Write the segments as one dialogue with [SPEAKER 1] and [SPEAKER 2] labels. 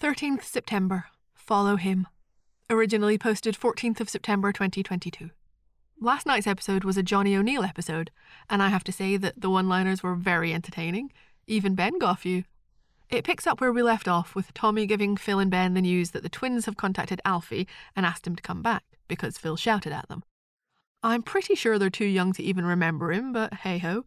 [SPEAKER 1] 13th September. Follow him. Originally posted 14th of September 2022. Last night's episode was a Johnny O'Neill episode, and I have to say that the one liners were very entertaining. Even Ben got a few. It picks up where we left off, with Tommy giving Phil and Ben the news that the twins have contacted Alfie and asked him to come back, because Phil shouted at them. I'm pretty sure they're too young to even remember him, but hey ho.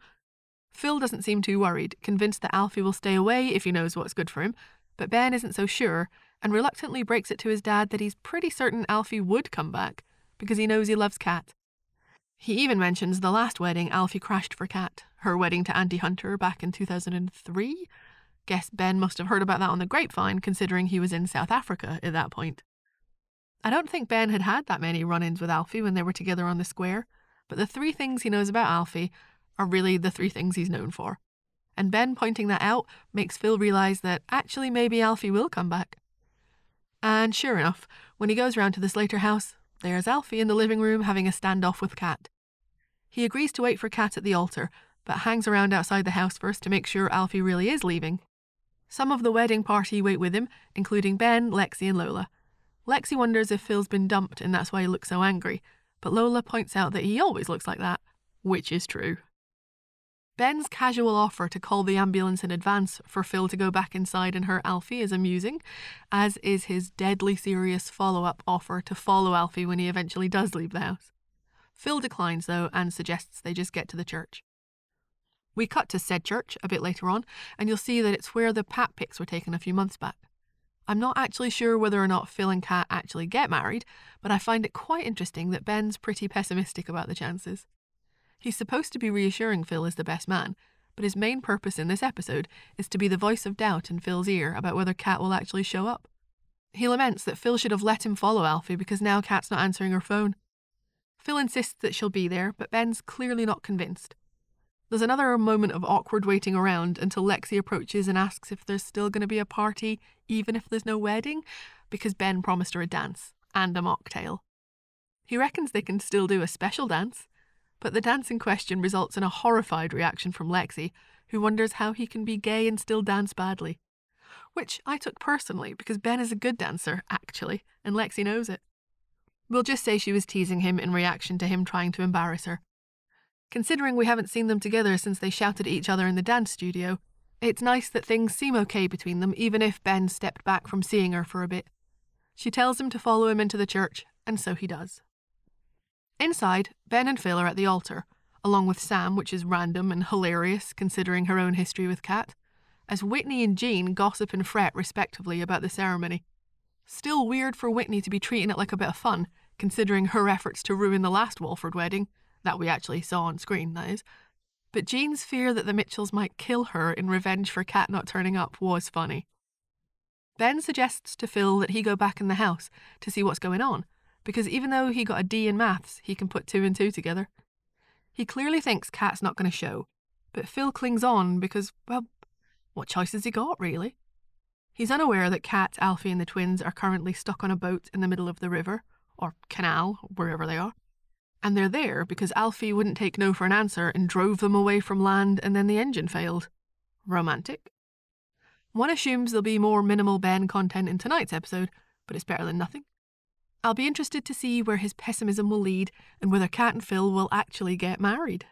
[SPEAKER 1] Phil doesn't seem too worried, convinced that Alfie will stay away if he knows what's good for him, but Ben isn't so sure and reluctantly breaks it to his dad that he's pretty certain Alfie would come back because he knows he loves Kat. He even mentions the last wedding Alfie crashed for Kat, her wedding to Andy Hunter back in 2003. Guess Ben must have heard about that on the grapevine, considering he was in South Africa at that point. I don't think Ben had had that many run ins with Alfie when they were together on the square, but the three things he knows about Alfie are really the three things he's known for. And Ben pointing that out makes Phil realise that actually maybe Alfie will come back. And sure enough, when he goes round to the Slater house, there's Alfie in the living room having a standoff with Kat. He agrees to wait for Kat at the altar, but hangs around outside the house first to make sure Alfie really is leaving. Some of the wedding party wait with him, including Ben, Lexi, and Lola. Lexi wonders if Phil's been dumped and that's why he looks so angry, but Lola points out that he always looks like that, which is true. Ben's casual offer to call the ambulance in advance for Phil to go back inside and hurt Alfie is amusing, as is his deadly serious follow up offer to follow Alfie when he eventually does leave the house. Phil declines, though, and suggests they just get to the church. We cut to said church a bit later on, and you'll see that it's where the pap pics were taken a few months back. I'm not actually sure whether or not Phil and Kat actually get married, but I find it quite interesting that Ben's pretty pessimistic about the chances. He's supposed to be reassuring Phil as the best man, but his main purpose in this episode is to be the voice of doubt in Phil's ear about whether Kat will actually show up. He laments that Phil should have let him follow Alfie because now Kat's not answering her phone. Phil insists that she'll be there, but Ben's clearly not convinced. There's another moment of awkward waiting around until Lexi approaches and asks if there's still going to be a party, even if there's no wedding, because Ben promised her a dance and a mocktail. He reckons they can still do a special dance, but the dance in question results in a horrified reaction from Lexi, who wonders how he can be gay and still dance badly. Which I took personally because Ben is a good dancer, actually, and Lexi knows it. We'll just say she was teasing him in reaction to him trying to embarrass her. Considering we haven't seen them together since they shouted at each other in the dance studio, it's nice that things seem okay between them, even if Ben stepped back from seeing her for a bit. She tells him to follow him into the church, and so he does. Inside, Ben and Phil are at the altar, along with Sam, which is random and hilarious considering her own history with Kat, as Whitney and Jean gossip and fret respectively about the ceremony. Still weird for Whitney to be treating it like a bit of fun, considering her efforts to ruin the last Walford wedding, that we actually saw on screen, that is. But Jean's fear that the Mitchells might kill her in revenge for Kat not turning up was funny. Ben suggests to Phil that he go back in the house to see what's going on, because even though he got a D in maths, he can put two and two together. He clearly thinks Kat's not going to show, but Phil clings on because, well, what choice has he got, really? He's unaware that Kat, Alfie, and the twins are currently stuck on a boat in the middle of the river, or canal, wherever they are. And they're there because Alfie wouldn't take no for an answer and drove them away from land and then the engine failed. Romantic? One assumes there'll be more minimal Ben content in tonight's episode, but it's better than nothing. I'll be interested to see where his pessimism will lead and whether Kat and Phil will actually get married.